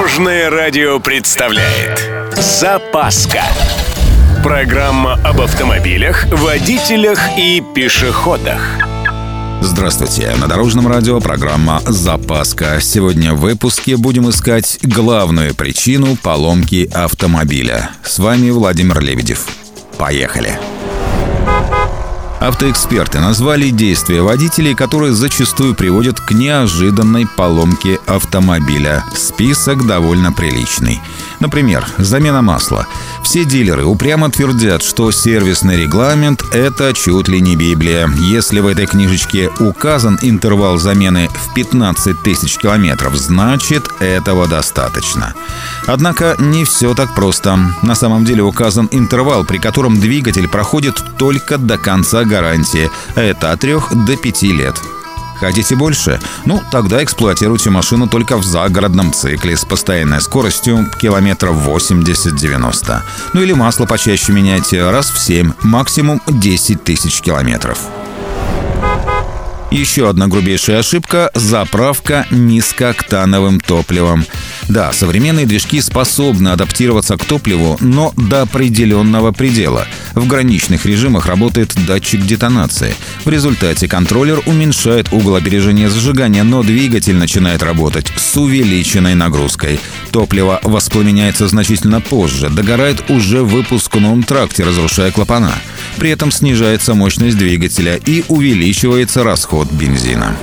Дорожное радио представляет Запаска Программа об автомобилях, водителях и пешеходах Здравствуйте! На Дорожном радио программа «Запаска». Сегодня в выпуске будем искать главную причину поломки автомобиля. С вами Владимир Лебедев. Поехали! Автоэксперты назвали действия водителей, которые зачастую приводят к неожиданной поломке автомобиля. Список довольно приличный. Например, замена масла. Все дилеры упрямо твердят, что сервисный регламент – это чуть ли не Библия. Если в этой книжечке указан интервал замены в 15 тысяч километров, значит этого достаточно. Однако не все так просто. На самом деле указан интервал, при котором двигатель проходит только до конца гарантии. Это от 3 до 5 лет. Хотите больше? Ну, тогда эксплуатируйте машину только в загородном цикле с постоянной скоростью километров 80-90. Ну или масло почаще меняйте раз в 7, максимум 10 тысяч километров. Еще одна грубейшая ошибка – заправка низкооктановым топливом. Да, современные движки способны адаптироваться к топливу, но до определенного предела. В граничных режимах работает датчик детонации. В результате контроллер уменьшает угол опережения зажигания, но двигатель начинает работать с увеличенной нагрузкой. Топливо воспламеняется значительно позже, догорает уже в выпускном тракте, разрушая клапана. При этом снижается мощность двигателя и увеличивается расход бензина.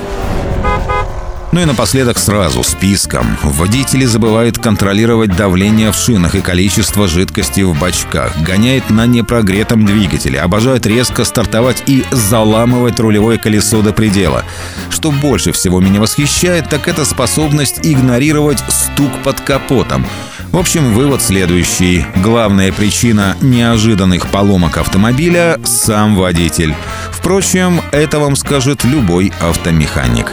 Ну и напоследок сразу списком. Водители забывают контролировать давление в шинах и количество жидкости в бачках, гоняет на непрогретом двигателе, обожают резко стартовать и заламывать рулевое колесо до предела. Что больше всего меня восхищает, так это способность игнорировать стук под капотом. В общем, вывод следующий. Главная причина неожиданных поломок автомобиля – сам водитель. Впрочем, это вам скажет любой автомеханик.